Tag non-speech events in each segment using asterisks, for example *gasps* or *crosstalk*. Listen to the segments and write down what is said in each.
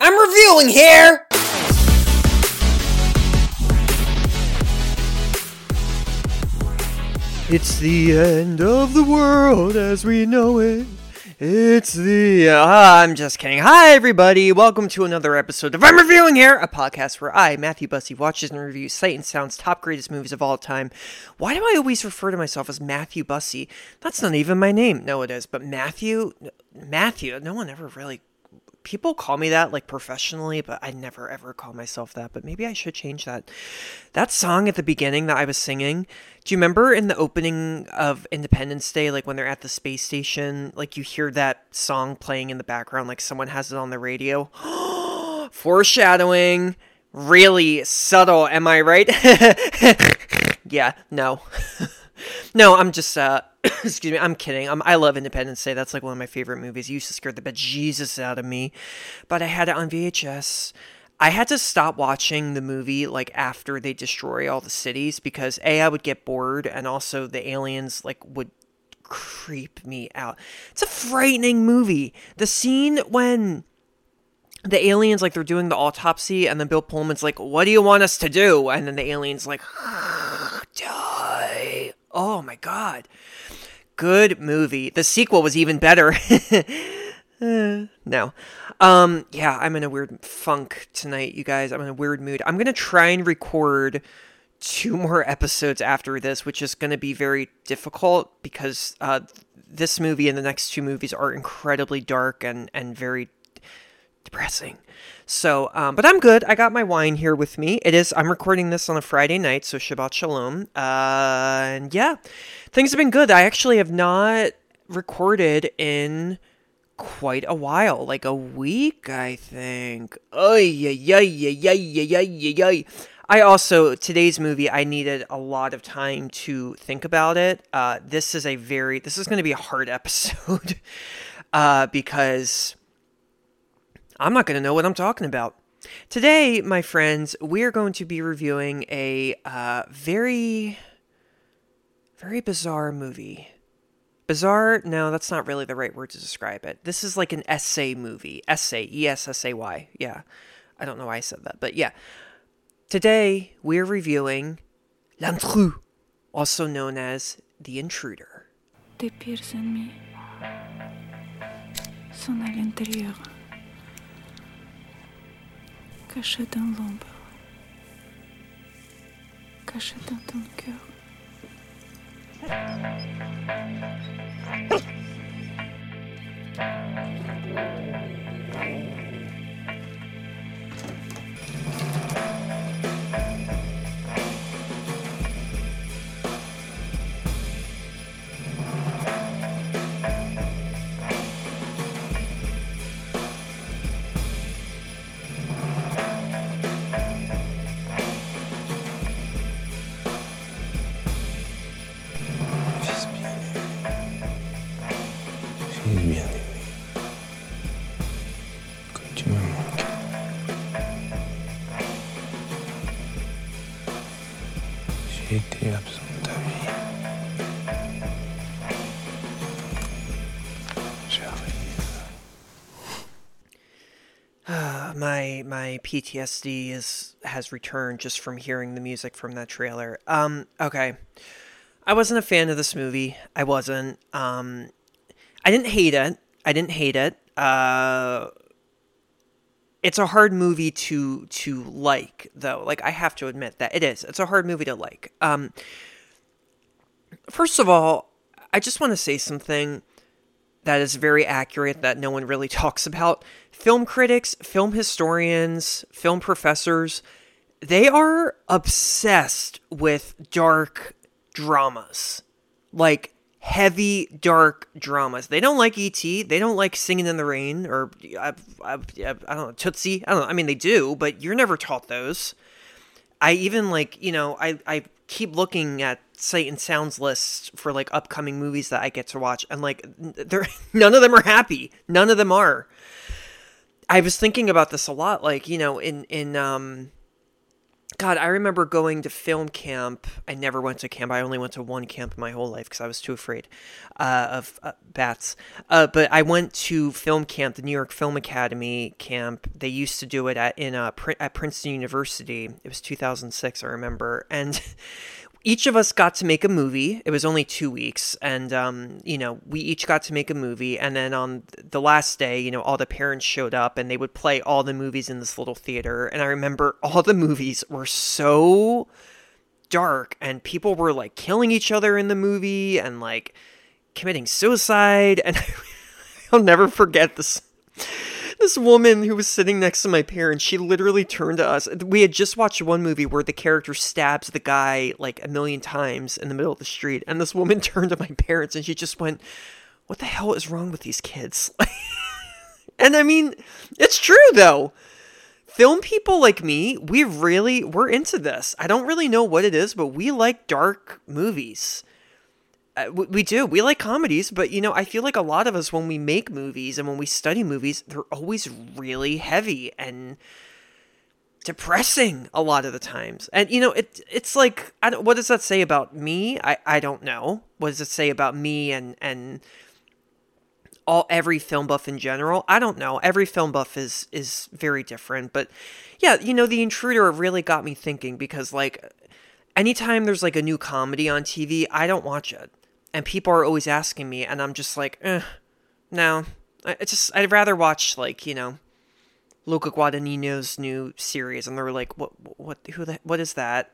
I'm reviewing here! It's the end of the world as we know it. It's the. Uh, I'm just kidding. Hi, everybody. Welcome to another episode of I'm Reviewing Here, a podcast where I, Matthew Bussey, watches and reviews Sight and Sound's top greatest movies of all time. Why do I always refer to myself as Matthew Bussey? That's not even my name. No, it is. But Matthew. Matthew. No one ever really people call me that like professionally, but I never ever call myself that. But maybe I should change that. That song at the beginning that I was singing, do you remember in the opening of Independence Day, like when they're at the space station, like you hear that song playing in the background, like someone has it on the radio? *gasps* Foreshadowing. Really subtle, am I right? *laughs* yeah, no. *laughs* no, I'm just uh *coughs* excuse me, I'm kidding. Um, I love Independence Day. That's like one of my favorite movies. It used to scare the bejesus out of me, but I had it on VHS. I had to stop watching the movie like after they destroy all the cities because a I would get bored and also the aliens like would creep me out. It's a frightening movie. The scene when the aliens like they're doing the autopsy and then Bill Pullman's like, "What do you want us to do?" and then the aliens like *sighs* die. Oh my god. Good movie. The sequel was even better. *laughs* no. Um yeah, I'm in a weird funk tonight, you guys. I'm in a weird mood. I'm going to try and record two more episodes after this, which is going to be very difficult because uh, this movie and the next two movies are incredibly dark and, and very depressing. So, um, but I'm good. I got my wine here with me. It is, I'm recording this on a Friday night, so Shabbat Shalom. Uh, and yeah, things have been good. I actually have not recorded in quite a while, like a week, I think. Ay, yeah, yeah, yeah, yeah, yeah, yeah, yeah. I also today's movie I needed a lot of time to think about it. Uh, this is a very this is going to be a hard *laughs* episode uh, because I'm not going to know what I'm talking about. Today, my friends, we're going to be reviewing a uh, very, very bizarre movie. Bizarre? No, that's not really the right word to describe it. This is like an essay movie. Essay. E S S A Y. Yeah. I don't know why I said that, but yeah. Today, we're reviewing L'intrus, also known as The Intruder. Tes pires ennemis sont à l'intérieur, cachés dans l'ombre, cachés dans ton cœur. My my PTSD is has returned just from hearing the music from that trailer. Um, okay. I wasn't a fan of this movie. I wasn't. Um, I didn't hate it. I didn't hate it. Uh, it's a hard movie to to like, though. Like I have to admit that it is. It's a hard movie to like. Um, first of all, I just want to say something that is very accurate that no one really *laughs* talks about. Film critics, film historians, film professors, they are obsessed with dark dramas. Like heavy dark dramas. They don't like ET, they don't like Singing in the Rain or I, I, I don't know, Tootsie. I don't know. I mean they do, but you're never taught those. I even like, you know, I I keep looking at sight and sounds lists for like upcoming movies that I get to watch and like they're *laughs* none of them are happy. None of them are. I was thinking about this a lot like, you know, in in um God, I remember going to film camp. I never went to camp. I only went to one camp my whole life because I was too afraid uh, of uh, bats. Uh, but I went to film camp, the New York Film Academy camp. They used to do it at in uh, at Princeton University. It was 2006, I remember, and. *laughs* Each of us got to make a movie. It was only two weeks, and um, you know, we each got to make a movie. And then on the last day, you know, all the parents showed up, and they would play all the movies in this little theater. And I remember *laughs* all the movies were so dark and people were like killing each other in the movie and like committing suicide *laughs* and I'll never forget this this woman who was sitting next to my parents she literally turned to us we had just watched one movie where the character stabs the guy like a million times in the middle of the street and this woman *laughs* turned to my parents and she just went what the hell is wrong with these kids *laughs* and i mean it's true though film people like me, we really we're into this. I don't really know what it is, but we like dark movies. Uh, we, do. We like comedies, but you know, I feel like a lot of us when we make movies and when we study movies, they're always really heavy and depressing a lot of the times. And you know, it it's like what does that say about me? I I don't know. What does it say about me and and all every film buff in general. I don't know. Every film buff is is very different, but yeah, you know, The Intruder really got me thinking because like anytime there's like a new comedy on TV, I don't watch it. And people are always asking me and I'm just like, eh, no. I just I'd rather watch like, you know, Luca Guadagnino's new series and they're like, what what who the, what is that?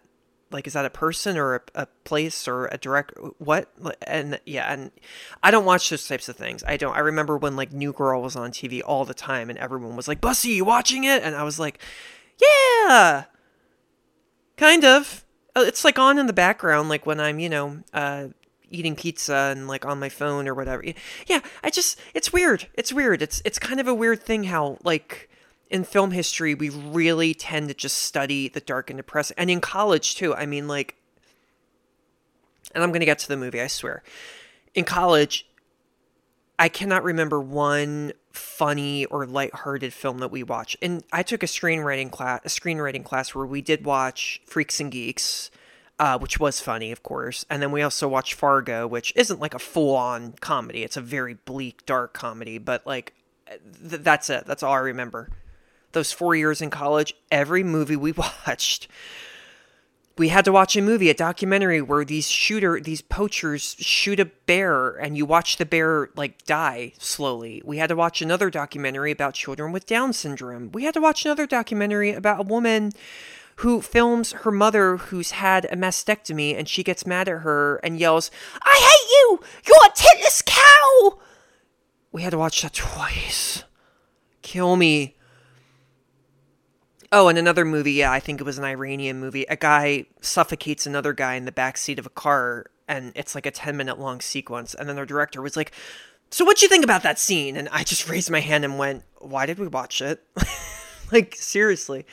like is that a person or a, a, place or a direct what and yeah and i don't watch those types of things i don't i remember when like new girl was on tv all the time and everyone was like bussy you watching it and i was like yeah kind of Uh, it's like on in the background like when i'm you know uh eating pizza and like on my phone or whatever yeah i just it's weird it's weird it's it's kind of a weird thing how like in film history, we really tend to just study the dark and depressing. And in college, too. I mean, like, and I'm going to get to the movie, I swear. In college, I cannot remember one funny or lighthearted film that we watched. And I took a screenwriting class, a screenwriting class where we did watch Freaks and Geeks, uh, which was funny, of course. And then we also watched Fargo, which isn't like a full-on comedy. It's a very bleak, dark comedy, but like th- that's it. That's all I remember those four years in college, every movie we *laughs* watched, we had to watch a movie, a documentary where these shooter, these poachers shoot a bear and you watch the bear like die slowly. We had to watch another documentary about children with Down syndrome. We had to watch another documentary about a woman who films her mother who's had a mastectomy and she gets mad at her and yells, I hate you! You're a titless cow! We had to watch that twice. Kill me. Oh, and another movie, yeah, I think it was an Iranian movie. A guy suffocates another guy in the back seat of a car, and it's like a 10 minute long sequence. And then their director was like, So, what'd you think about that scene? And I just raised my hand and went, Why did we watch it? *laughs* like, seriously.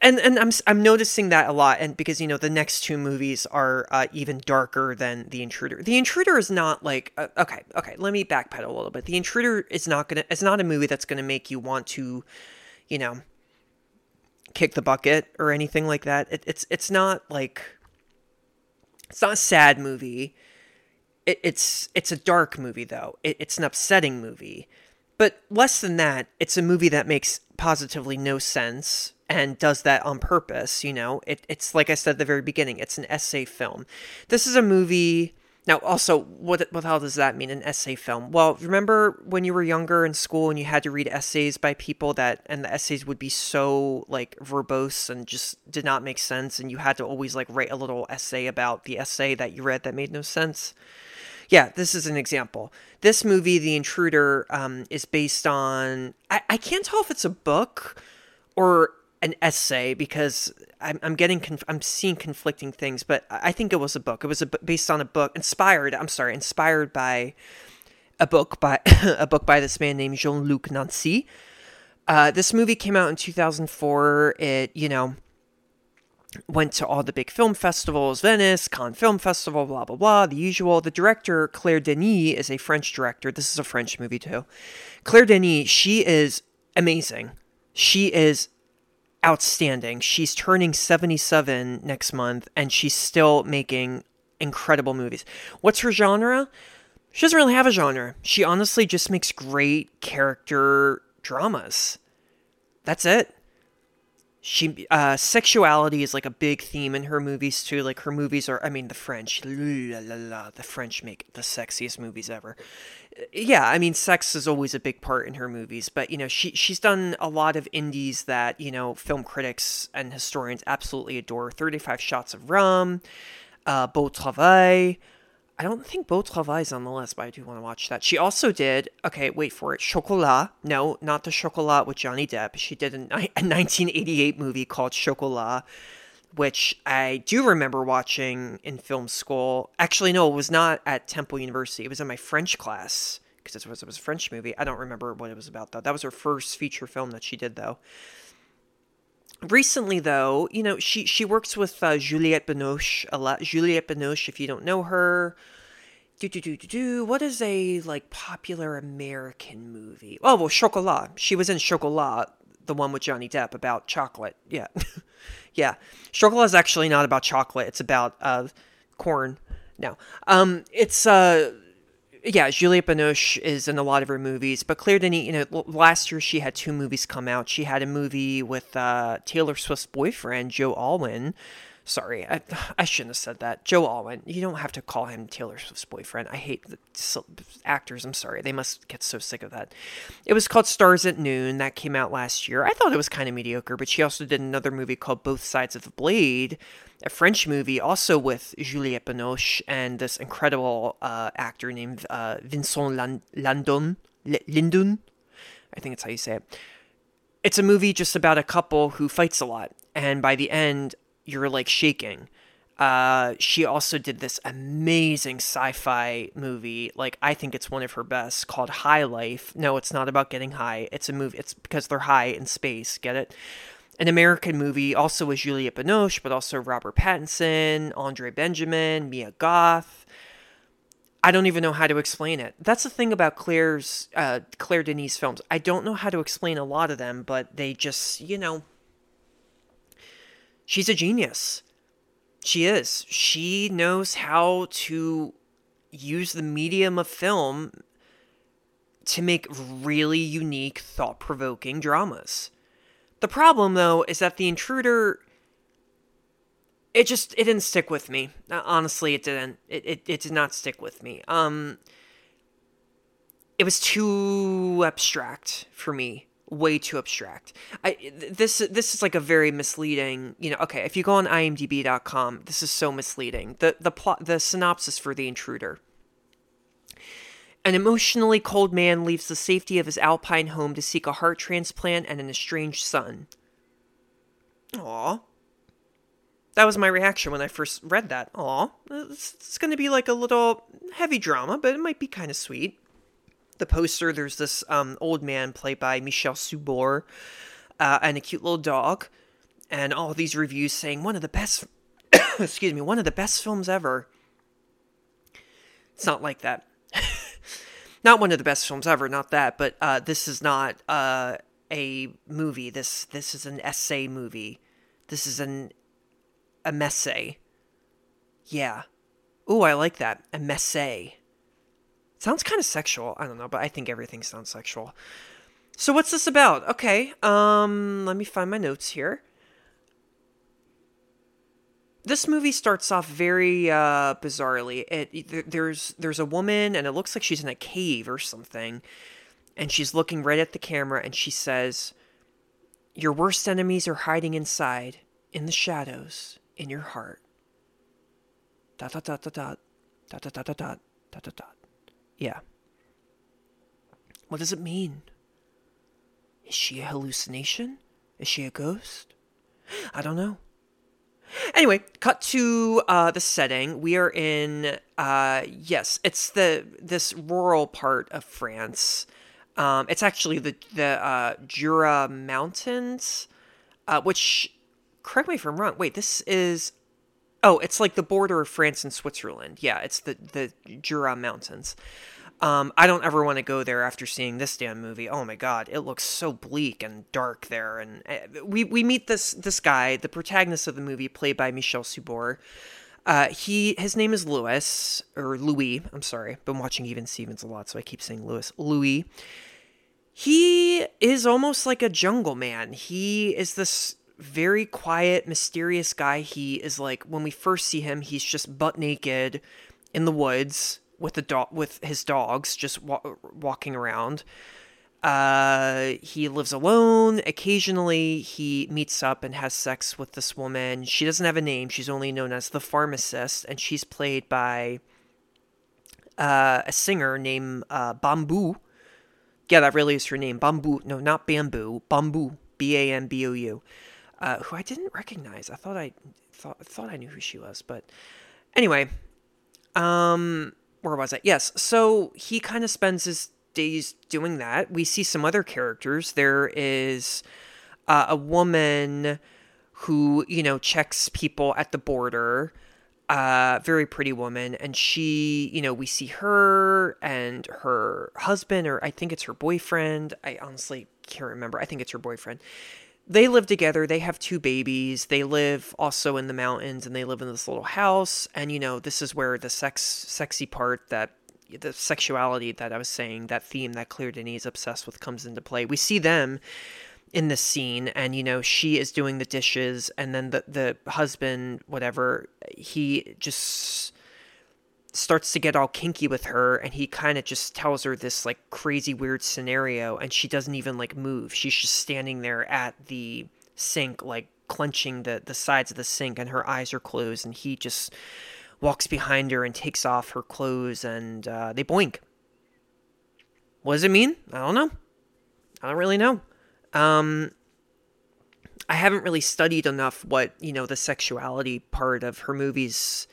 And and I'm I'm noticing that a lot, and because you know the next two movies are uh, even darker than The Intruder. The Intruder is not like uh, okay, okay. Let me backpedal a little bit. The Intruder is not gonna. It's not a movie that's gonna make you want to, you know, kick the bucket or anything like that. It, it's it's not like it's not a sad movie. It, it's it's a dark movie though. It, it's an upsetting movie, but less than that, it's a movie that makes positively no sense and does that on purpose. You know, it, it's like I said at the very beginning. It's an essay film. This is a movie. Now, also, what what the hell does that mean? An essay film? Well, remember when you were younger in school and you had to read essays by people that, and the essays would be so like verbose and just did not make sense, and you had to always like write a little essay about the essay that you read that made no sense. Yeah, this is an example. This movie, The Intruder, um, is based on. I, I can't tell if it's a book or an essay because I'm, I'm getting conf- I'm seeing conflicting things, but I think it was a book. It was a, based on a book inspired. I'm sorry, inspired by a book by *laughs* a book by this man named Jean Luc Nancy. Uh, this movie came out in 2004. It you know went to all the big film festivals, Venice, Cannes Film Festival, blah blah blah, the usual. The director Claire Denis is a French director. This is a French movie too. Claire Denis, she is amazing. She is outstanding. She's turning 77 next month and she's still making incredible movies. What's her genre? She doesn't really have a genre. She honestly just makes great character dramas. That's it. She uh sexuality is like a big theme in her movies too. Like her movies are I mean the French, la, la, la, the French make the sexiest movies ever. Yeah, I mean sex is always a big part in her movies, but you know, she she's done a lot of indies that, you know, film critics and historians absolutely adore. 35 Shots of Rum, uh Beau Travail, I don't think Beau Travail is on the list, but I do want to watch that. She also did, okay, wait for it, Chocolat. No, not the Chocolat with Johnny Depp. She did a, a 1988 movie called Chocolat, which I do remember watching in film school. Actually, no, it was not at Temple University. It was in my French class because it was, it was a French movie. I don't remember what it was about, though. That was her first feature film that she did, though recently though you know she she works with uh, juliette binoche a lot juliette binoche if you don't know her. Do do do do do. What is a like popular american movie? Oh well chocolat. She was in chocolat the one with johnny depp about chocolate. Yeah. *laughs* Yeah. Chocolat is actually not about chocolate. It's about uh corn. No. Um it's uh yeah, Juliette Binoche is in a lot of her movies, but Claire Denis, you know, last year she had two movies come out. She had a movie with uh, Taylor Swift's boyfriend, Joe Alwyn. Sorry, I, I shouldn't have said that. Joe Alwyn. You don't have to call him Taylor Swift's boyfriend. I hate the actors. I'm sorry. They must get so sick of that. It was called Stars at Noon. That came out last year. I thought it was kind of mediocre, but she also did another movie called Both Sides of the Blade a French movie also with Juliette Binoche and this incredible uh, actor named uh, Vincent Landon. Lindon. I think it's how you say it. It's a movie just about a couple who fights a lot, and by the end, you're like shaking. Uh, she also did this amazing sci-fi movie. Like I think it's one of her best, called High Life. No, it's not about getting high. It's a movie. It's because they're high in space. Get it? an American movie, also with Juliette Binoche, but also Robert Pattinson, Andre Benjamin, Mia Goth. I don't even know how to explain it. That's the thing about Claire's uh, Claire Denis films. I don't know how to explain a lot of them, but they just, you know, she's a genius. She is. She knows how to use the medium of film to make really unique, thought provoking dramas. The problem, though, is that The Intruder. It just it didn't stick with me. Uh, honestly, it didn't. It, it it did not stick with me. Um. It was too abstract for me way too abstract. I this this is like a very misleading, you know, okay, if you go on imdb.com, this is so misleading. The the plot the synopsis for The Intruder. An emotionally cold man leaves the safety of his alpine home to seek a heart transplant and an estranged son. Aw. That was my reaction when I first read that. Aw. It's, it's going to be like a little heavy drama, but it might be kind of sweet. The poster, there's this um, old man played by Michel Subor uh, and a cute little dog. And all these reviews saying one of the best, *coughs* excuse me, one of the best films ever. It's not like that *laughs* not one of the best films ever, not that, but uh, this is not uh, a movie. This this is an essay movie. This is an a messe. Yeah. Ooh, I like that. A messe. Sounds kind of sexual. I don't know, but I think everything sounds sexual. So what's this about? Okay. Um, let me find my notes here this movie starts off very uh, bizarrely. It there's there's a woman and it looks like she's in a cave or something, and she's looking right at the camera and she says, "Your worst enemies are hiding inside, in the shadows, in your heart." Dot dot dot dot dot dot dot dot dot dot dot. Yeah. What does it mean? Is she a hallucination? Is she a ghost? I don't know. Anyway, cut to uh, the setting. We are in uh, yes, it's the this rural part of France. Um, it's actually the the uh, Jura Mountains, uh, which correct me if I'm wrong. Wait, this is oh, it's like the border of France and Switzerland. Yeah, it's the the Jura Mountains. Um, I don't ever want to go there after seeing this damn movie. Oh my god, it looks so bleak and dark there. And uh, we we meet this this guy, the protagonist of the movie, played by Michel Subor. Uh, he his name is Louis or Louis. I'm sorry, been watching Even Stevens a lot, so I keep saying Louis. Louis. He is almost like a jungle man. He is this very quiet, mysterious guy. He is like when we first see him, he's just butt naked in the woods with the dog with his dogs, just wa- walking around. Uh, he lives alone. Occasionally, he meets up and has sex with this woman. She doesn't have a name. She's only known as the pharmacist, and she's played by uh, a singer named uh, Bamboo. Yeah, that really is her name. Bamboo. No, not Bamboo. Bamboo. B A M B O U. Uh, who I didn't recognize. I thought I thought thought I knew who she was, but anyway. Um, where was I? Yes. So he kind of spends his days doing that. We see some other characters. There is uh, a woman who, you know, checks people at the border. Uh, very pretty woman. And she, you know, we see her and her husband, or I think it's her boyfriend. I honestly can't remember. I think it's her boyfriend. They live together. They have two babies. They live also in the mountains and they live in this little house. And, you know, this is where the sex, sexy part that the sexuality that I was saying, that theme that Claire Denis is obsessed with comes into play. We see them in this scene and you know she is doing the dishes and then the the husband whatever he just starts to get all kinky with her and he kind of just tells her this like crazy weird scenario and she doesn't even like move. She's just standing there at the sink like clenching the the sides of the sink and her eyes are closed and he just walks behind her and takes off her clothes and uh, they boink. What does it mean? I don't know. I don't really know. Um i haven't really studied enough what you know the sexuality part of her movies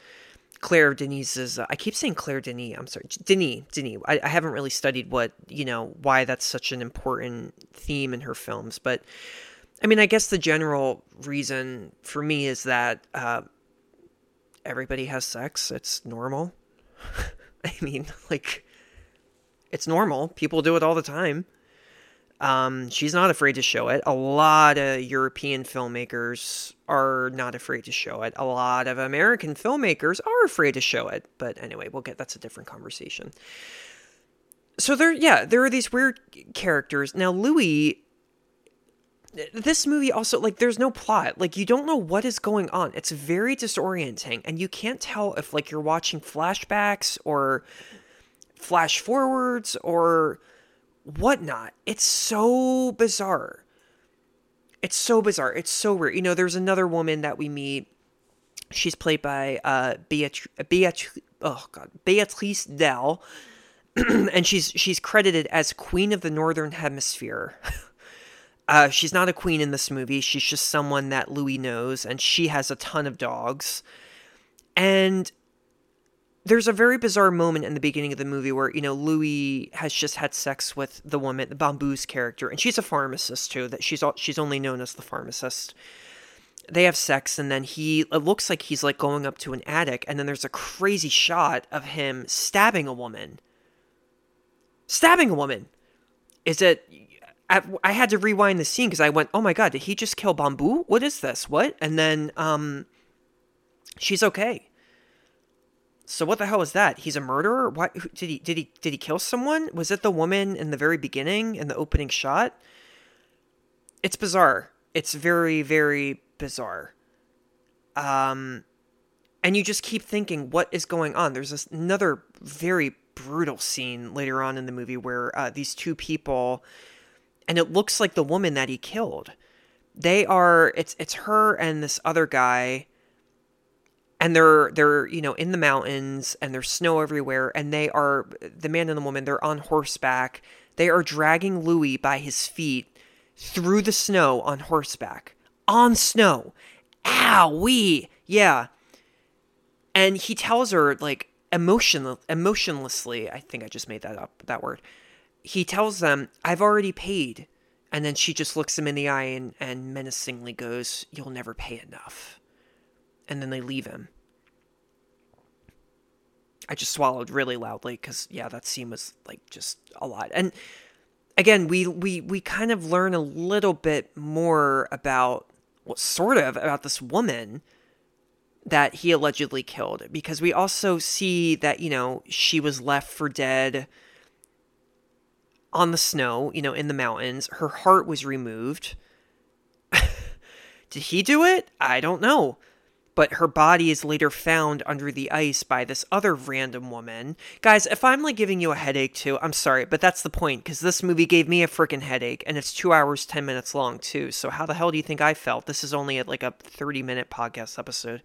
claire denis's uh, i keep saying claire denis i'm sorry denis denis. I, I haven't really studied what you know why that's such an important theme in her films but i mean i guess the general reason for me is that uh, everybody has sex it's normal. *laughs* I mean *laughs* like it's normal. People do it all the time um, she's not afraid to show it. A lot of European filmmakers are not afraid to show it. A lot of American filmmakers are afraid to show it. But anyway, we'll get that's a different conversation. So there, yeah, there are these weird characters. Now, Louis, this movie also like there's no plot. Like you don't know what is going on. It's very disorienting, and you can't tell if like you're watching flashbacks or flash forwards or whatnot. It's so bizarre. It's so bizarre. It's so weird. You know, there's another woman that we meet. She's played by uh Beatrice, Beatrice oh god, Beatrice Dell. *clears throat* and she's she's credited as Queen of the Northern Hemisphere. *laughs* uh, she's not a queen in this movie. She's just someone that Louis knows, and she has a ton of dogs. And there's a very bizarre moment in the beginning of the movie where you know Louis has just had sex with the woman, the Bamboo's character, and she's a pharmacist too. That she's she's only known as the pharmacist. They have sex, and then he it looks like he's like going up to an attic, and then there's a crazy shot of him stabbing a woman. Stabbing a woman. Is it? I, had to rewind the scene because I went, "Oh my god, did he just kill Bamboo? What is this? What?" And then um, she's okay so what the hell is that? He's a murderer? What did he did he did he kill someone? Was it the woman in the very beginning in the opening shot? It's bizarre. It's very very bizarre. Um and you just keep thinking what is going on. There's this another very brutal scene later on in the movie where uh, these two people and it looks like the woman that he killed. They are it's it's her and this other guy and they're they're you know in the mountains and there's snow everywhere and they are the man and the woman they're on horseback. They are dragging louis by his feet through the snow on horseback on snow. Ow we yeah. And he tells her like emotion emotionlessly i think i just made that up that word. He tells them i've already paid. And then she just looks him in the eye and, and menacingly goes you'll never pay enough and then they leave him. I just swallowed really loudly because yeah, that scene was like just a lot. And again, we we we kind of learn a little bit more about well, sort of about this woman that he allegedly killed because we also see that you know she was left for dead on the snow, you know, in the mountains. Her heart was removed. *laughs* Did he do it? I don't know but her body is later found under the ice by this other random woman. Guys, if I'm like giving you a headache too, I'm sorry, but that's the point because this movie gave me a freaking headache and it's two hours, 10 minutes long too. So, how the hell do you think I felt? This is only like a 30 minute podcast episode.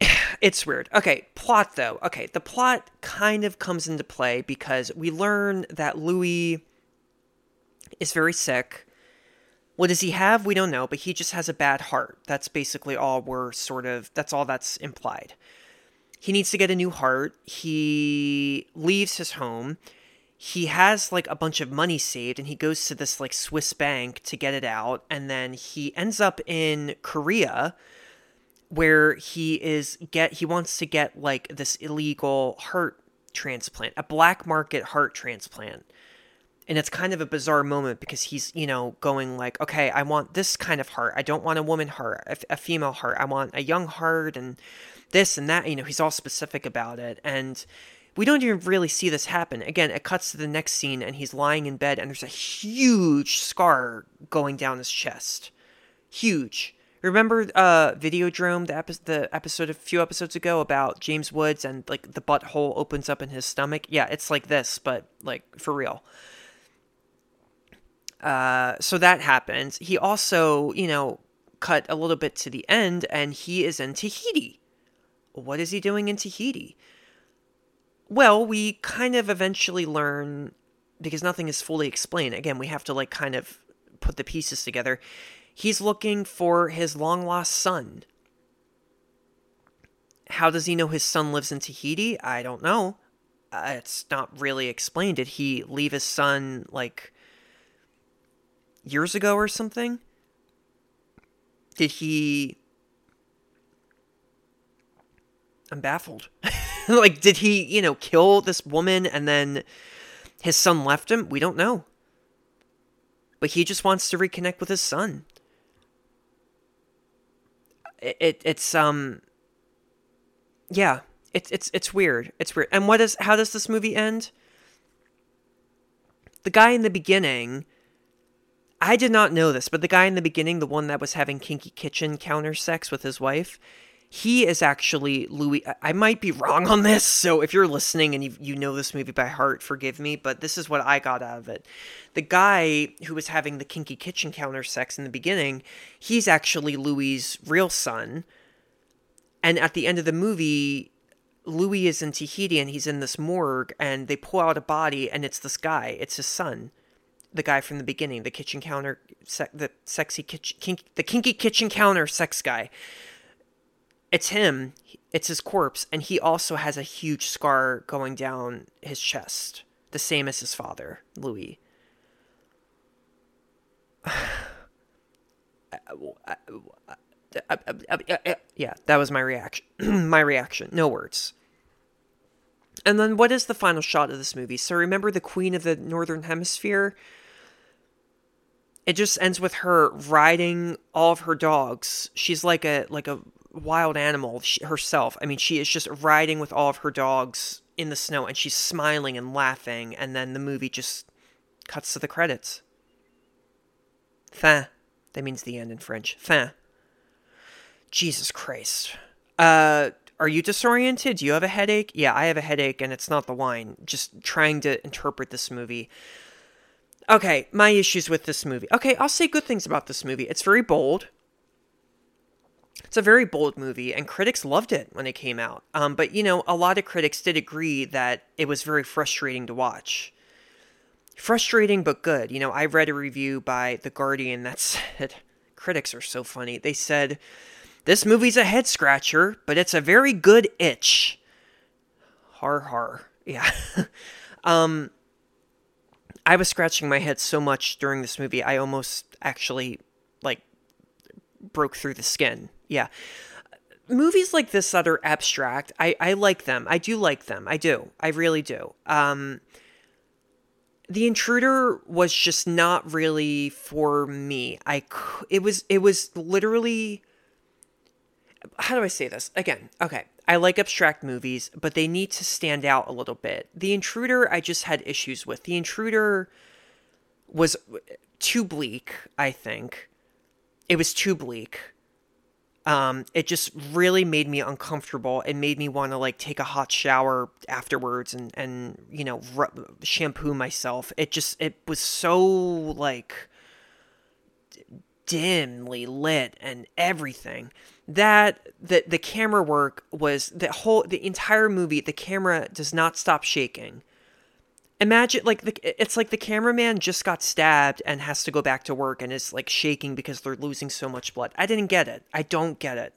*sighs* it's weird. Okay, plot though. Okay, the plot kind of comes into play because we learn that Louis is very sick what does he have? We don't know, but he just has a bad heart. That's basically all we're sort of, that's all that's implied. He needs to get a new heart. He leaves his home. He has like a bunch of money saved and he goes to this like Swiss bank to get it out. And then he ends up in Korea where he is get he wants to get like this illegal heart transplant, a black market heart transplant and it's kind of a bizarre moment because he's you know going like okay i want this kind of heart. I don't want a woman heart a, female heart. I want a young heart and this and that. You know he's all specific about it and we don't even really see this happen. Again it cuts to the next scene and he's lying in bed and there's a huge scar going down his chest. Huge. Remember uh videodrome the, epi- the episode a few episodes ago about james woods and like the butthole opens up in his stomach? Yeah it's like this but like for real uh, so that happens. He also, you know, cut a little bit to the end and he is in Tahiti. What is he doing in Tahiti? Well, we kind of eventually learn because nothing is fully explained. Again, we have to like kind of put the pieces together. He's looking for his long lost son. How does he know his son lives in Tahiti? I don't know. Uh, it's not really explained. Did he leave his son like years ago or something? Did he. I'm baffled. *laughs* like, did he, you know, kill this woman and then his son left him? We don't know. But he just wants to reconnect with his son. It, it it's um yeah, it's it's it's weird. It's weird. And what is how does this movie end? The guy in the beginning I did not know this, but the guy in the beginning, the one that was having kinky kitchen counter sex with his wife, he is actually Louis. I might be wrong on this, so if you're listening and you, you know this movie by heart, forgive me, but this is what I got out of it. The guy who was having the kinky kitchen counter sex in the beginning, he's actually Louis's real son. And at the end of the movie, Louis is in Tahiti and he's in this morgue, and they pull out a body, and it's this guy. It's his son the guy from the beginning, the kitchen counter, the sexy kitchen, kink, the kinky kitchen counter sex guy. It's him. It's his corpse, and he also has a huge scar going down his chest, the same as his father, Louis. *sighs* yeah, that was my reaction. *clears throat* my reaction. No words. And then what is the final shot of this movie? So remember the Queen of the Northern Hemisphere? It just ends with her riding all of her dogs. She's like a like a wild animal herself. I mean, she is just riding with all of her dogs in the snow and she's smiling and laughing and then the movie just cuts to the credits. Fin. That means the end in French. Fin. Jesus Christ. Uh are you disoriented? Do you have a headache? Yeah, I have a headache and it's not the wine. Just trying to interpret this movie. Okay, my issues with this movie. Okay, I'll say good things about this movie. It's very bold. It's a very bold movie, and critics loved it when it came out. Um, but, you know, a lot of critics did agree that it was very frustrating to watch. Frustrating, but good. You know, I read a review by The Guardian that *laughs* said, critics are so funny. They said, this movie's a head scratcher, but it's a very good itch. Har har. Yeah. *laughs* um I was scratching my head so much during this movie, I almost actually like broke through the skin. Yeah. movies like this that are abstract, I, I like them. I do like them. I do. I really do. Um, the intruder was just not really for me. I it was it was literally how do I say this? Again, okay. I like abstract movies, but they need to stand out a little bit. The intruder I just had issues with. The intruder was too bleak, I think. It was too bleak. Um, it just really made me uncomfortable. It made me want to like take a hot shower afterwards and and you know ru- shampoo myself. It just it was so like dimly lit and everything that the the camera work was the whole the entire movie the camera does not stop shaking. Imagine like the, it's like the cameraman just got stabbed and has to go back to work and is like shaking because they're losing so much blood. I didn't get it. I don't get it.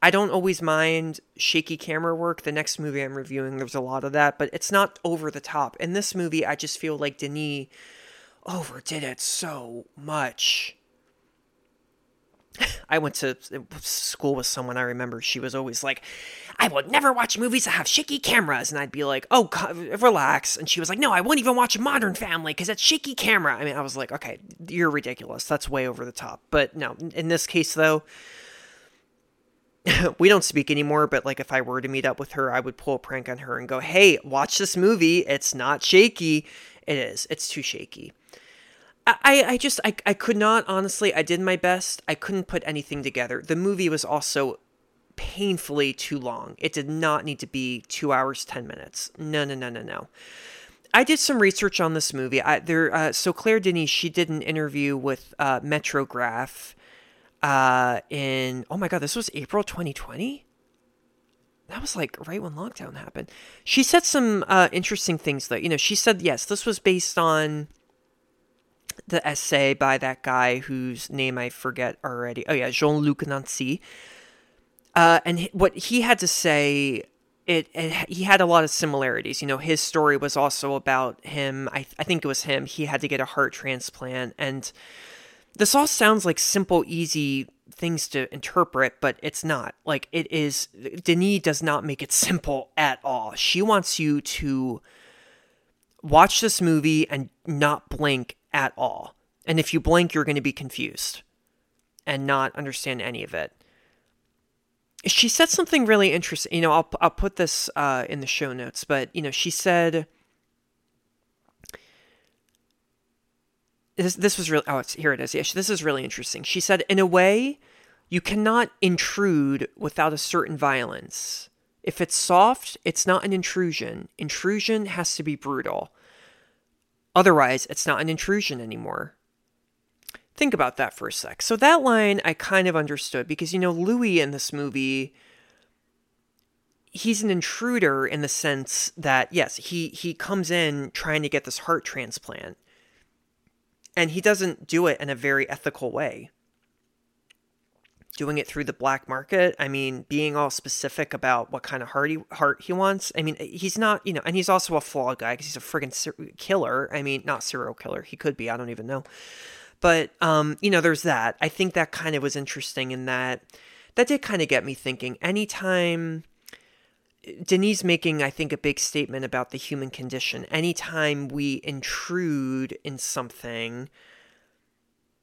I don't always mind shaky camera work. The next movie i'm reviewing there's a lot of that but it's not over the top. In this movie i just feel like denis overdid it so much I went to school with someone I remember. She was always like, I will never watch movies that have shaky cameras. And I'd be like, oh, relax. And she was like, no, I won't even watch Modern Family because it's shaky camera. I mean, I was like, okay, you're ridiculous. That's way over the top. But no, in this case, though, *laughs* we don't speak anymore. But like, if I were to meet up with her, I would pull a prank on her and go, hey, watch this movie. It's not shaky. It is. It's too shaky. I, I just I, I could not honestly I did my best. I couldn't put anything together. The movie was also painfully too long. It did not need to be two hours ten minutes. No no no no no. I did some research on this movie. I there uh, so Claire Denis she did an interview with uh, Metrograph uh, in oh my god this was April 2020 that was like right when lockdown happened. She said some uh, interesting things though. You know she said yes this was based on the essay by that guy whose name I forget already. Oh yeah, Jean-Luc Nancy. Uh, and what he had to say, it, it, he had a lot of similarities. You know, his story was also about him. I I think it was him. He had to get a heart transplant, and this all sounds like simple, easy things to interpret, but it's not. Like it is. Denis does not make it *laughs* simple at all. She wants you to watch this movie and not blink at all. And if you blink, you're going to be confused and not understand any of it. She said something really interesting. You know, I'll, I'll put this uh, in the show notes, but, you know, she said. This, this was really. Oh, here it is. Yeah, this is really interesting. She said, in a way, you cannot intrude without a certain violence. If it's soft, it's not an intrusion. Intrusion has to be brutal. Otherwise, it's not an intrusion anymore. Think about that for a sec. So, that line I kind of understood because, you know, Louis in this movie, he's an intruder in the sense that, yes, he, he comes in trying to get this heart transplant, and he doesn't do it in a very ethical way doing it through the black market. I mean, being all specific about what kind of heart he, heart he wants. I mean, he's not, you know, and he's also a flawed guy because he's a friggin' ser- killer. I mean, not serial killer. He could be. I don't even know. But, um, you know, there's that. I think that kind of was interesting in that that did kind of get me thinking. Anytime Denise making, I think, a big statement about the human condition, anytime we intrude in something,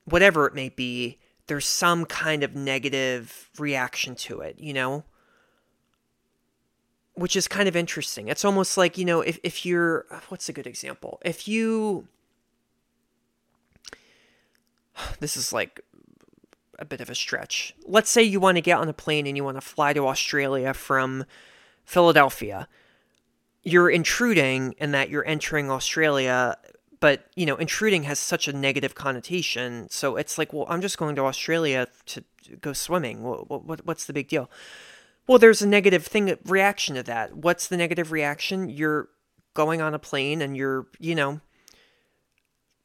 whatever it may be, there's some kind of negative reaction to it, you know? Which is kind of interesting. It's almost like, you know, if, if you're, uh, what's a good example? If you, this is like a bit of a stretch. Let's say you want to get on a plane and you want to fly to Australia from Philadelphia. You're intruding in that you're entering Australia but you know intruding has such a negative connotation. So it's like well i'm just going to australia to go swimming. What, what, what's the big deal? Well there's a negative thing uh, reaction to that. What's the negative reaction? You're going on a plane and you're you know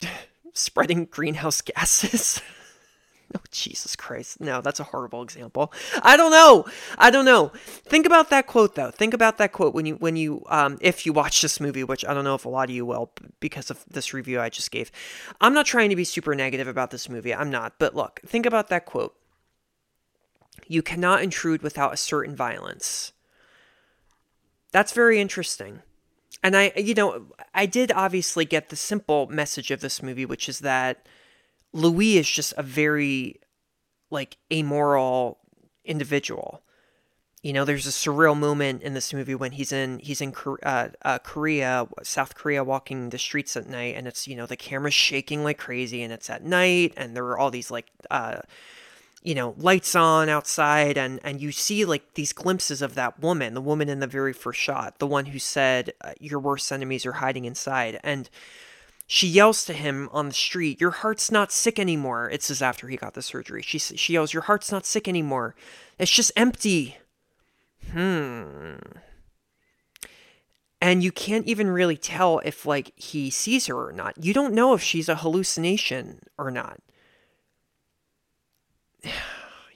*laughs* spreading greenhouse *laughs* gases *laughs* Oh, Jesus Christ. No, that's a horrible example. I don't know. I don't know. Think about that quote though. Think about that quote when you when you um if you watch this movie, which I don't know if a lot of you will because of this review I just gave. I'm not trying to be super negative about this movie. I'm not. But look, think about that quote. you cannot intrude without a certain violence. That's very interesting. And I, you know, I did obviously get the simple message of this movie, which is that Louis is just a very, like, amoral individual. You know, there's a surreal moment in this movie when he's in he's in uh, uh, Korea, South Korea, walking the streets at night, and it's you know the camera's shaking like crazy, and it's at night, and there are all these like uh, you know lights on outside, and and you see like these glimpses of that woman, the woman in the very first shot, the one who said uh, your worst enemies are hiding inside, and she yells to him on the street, "Your heart's not sick anymore." It says after he got the surgery. She she yells, "Your heart's not sick anymore. It's just empty." Hmm. And you can't even really tell if like he sees her or not. You don't know if she's a hallucination or not. *sighs*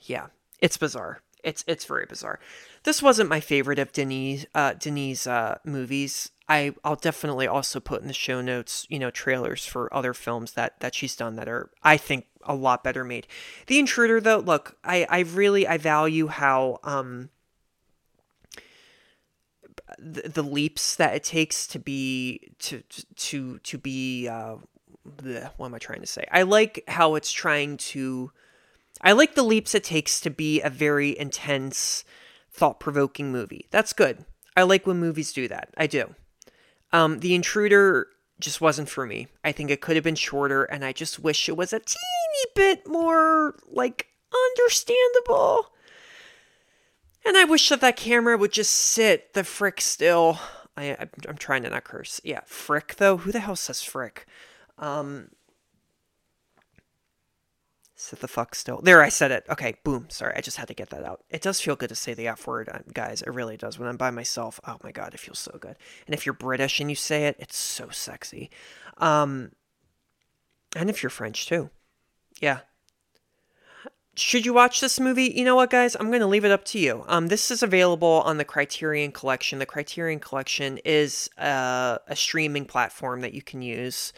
yeah, it's bizarre. It's it's very bizarre. This wasn't my favorite of Denis uh, Denis uh, movies. I I'll definitely also put in the show notes, you know, trailers for other films that that she's done that are I think a lot better made. The Intruder though, look, I I really I value how um the, the leaps that it takes to be to to to be uh bleh, what am I trying to say? I like how it's trying to I like the leaps it takes to be a very intense, thought-provoking movie. That's good. I like when movies do that. I do. Um The Intruder just wasn't for me. I think it could have been shorter and I just wish it was a teeny bit more like understandable. And I wish that that camera would just sit the frick still. I, I'm trying to not curse. Yeah, frick though. Who the hell says frick? Um, sit the fuck still. There, I said it. Okay, boom. Sorry, I just had to get that out. It does feel good to say the F word, uh, guys. It really does. When I'm by myself, oh my god, it feels so good. And if you're British and you say it, it's so sexy. Um, and if you're French too, yeah, should you watch this movie? You know what, guys? I'm going to leave it up to you. Um, this is available on the Criterion Collection. The Criterion Collection is uh, a streaming platform that you can use.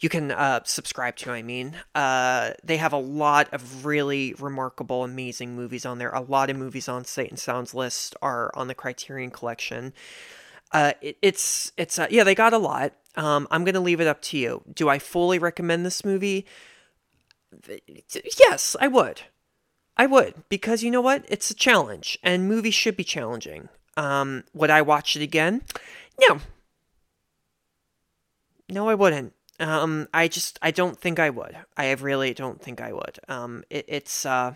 You can uh, subscribe to, I mean. Uh, they have a lot of really remarkable, amazing movies on there. A lot of movies on Sight and Sound's list are on the Criterion Collection. Uh, it, it's, it's, uh, yeah, they got a lot. Um, I'm going to leave it up to you. Do I fully recommend this movie? Yes, I would. I would because you know what? It's a challenge, and movies should be challenging. Um, would I watch it again? No. No, I wouldn't. Um, I just I don't think I would. I really don't think I would. Um, it, it's uh,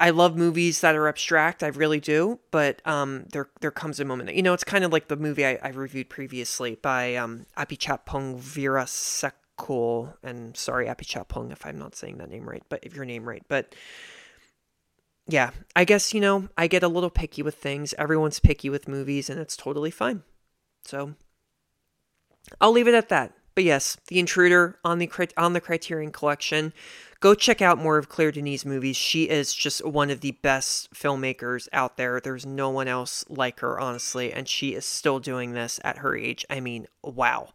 I love movies that are abstract. I really do, but um, there there comes a moment. That, You know, it's kind of like the movie I, I reviewed previously by um, Apichatpong Veerasakkul, and sorry Apichatpong if I'm not saying that name right, but if your name right, but yeah, I guess you know I get a little picky with things. Everyone's picky with movies, and it's totally fine. So I'll leave it at that. But yes, The Intruder on the on the Criterion Collection. Go check out more of Claire Denis' movies. She is just one of the best filmmakers out there. There's no one else like her, honestly, and she is still doing this at her age. I mean, wow.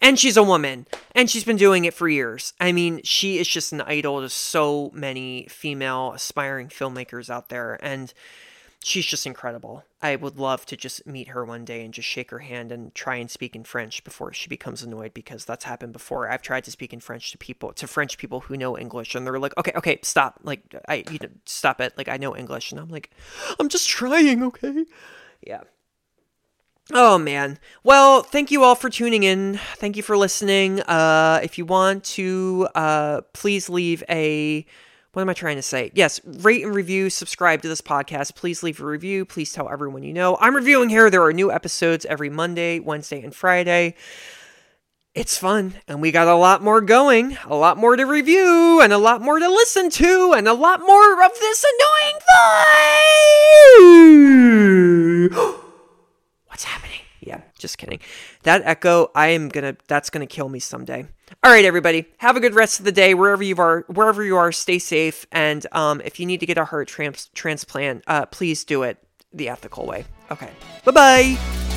And she's a woman, and she's been doing it for years. I mean, she is just an idol to so many female aspiring filmmakers out there, and she's just incredible. I would love to just meet her one day and just shake her hand and try and speak in French before she becomes annoyed because that's happened before. I've tried to speak in French to people to French people who know English and they're like, "Okay, okay, stop. Like I you know, stop it. Like I know English." And I'm like, "I'm just trying, okay?" Yeah. Oh man. Well, thank you all for tuning in. Thank you for listening. Uh if you want to uh please leave a what am I trying to say? Yes, rate and review, subscribe to this podcast. Please leave a review. Please tell everyone you know. I'm reviewing here. There are new episodes every Monday, Wednesday, and Friday. It's fun, and we got a lot more going, a lot more to review, and a lot more to listen to, and a lot more of this annoying voice. *gasps* What's happening? Just kidding. That echo, I am gonna. That's gonna kill me someday. All right, everybody. Have a good rest of the day wherever you are. Wherever you are, stay safe. And um, if you need to get a heart trans- transplant, uh, please do it the ethical way. Okay. Bye bye.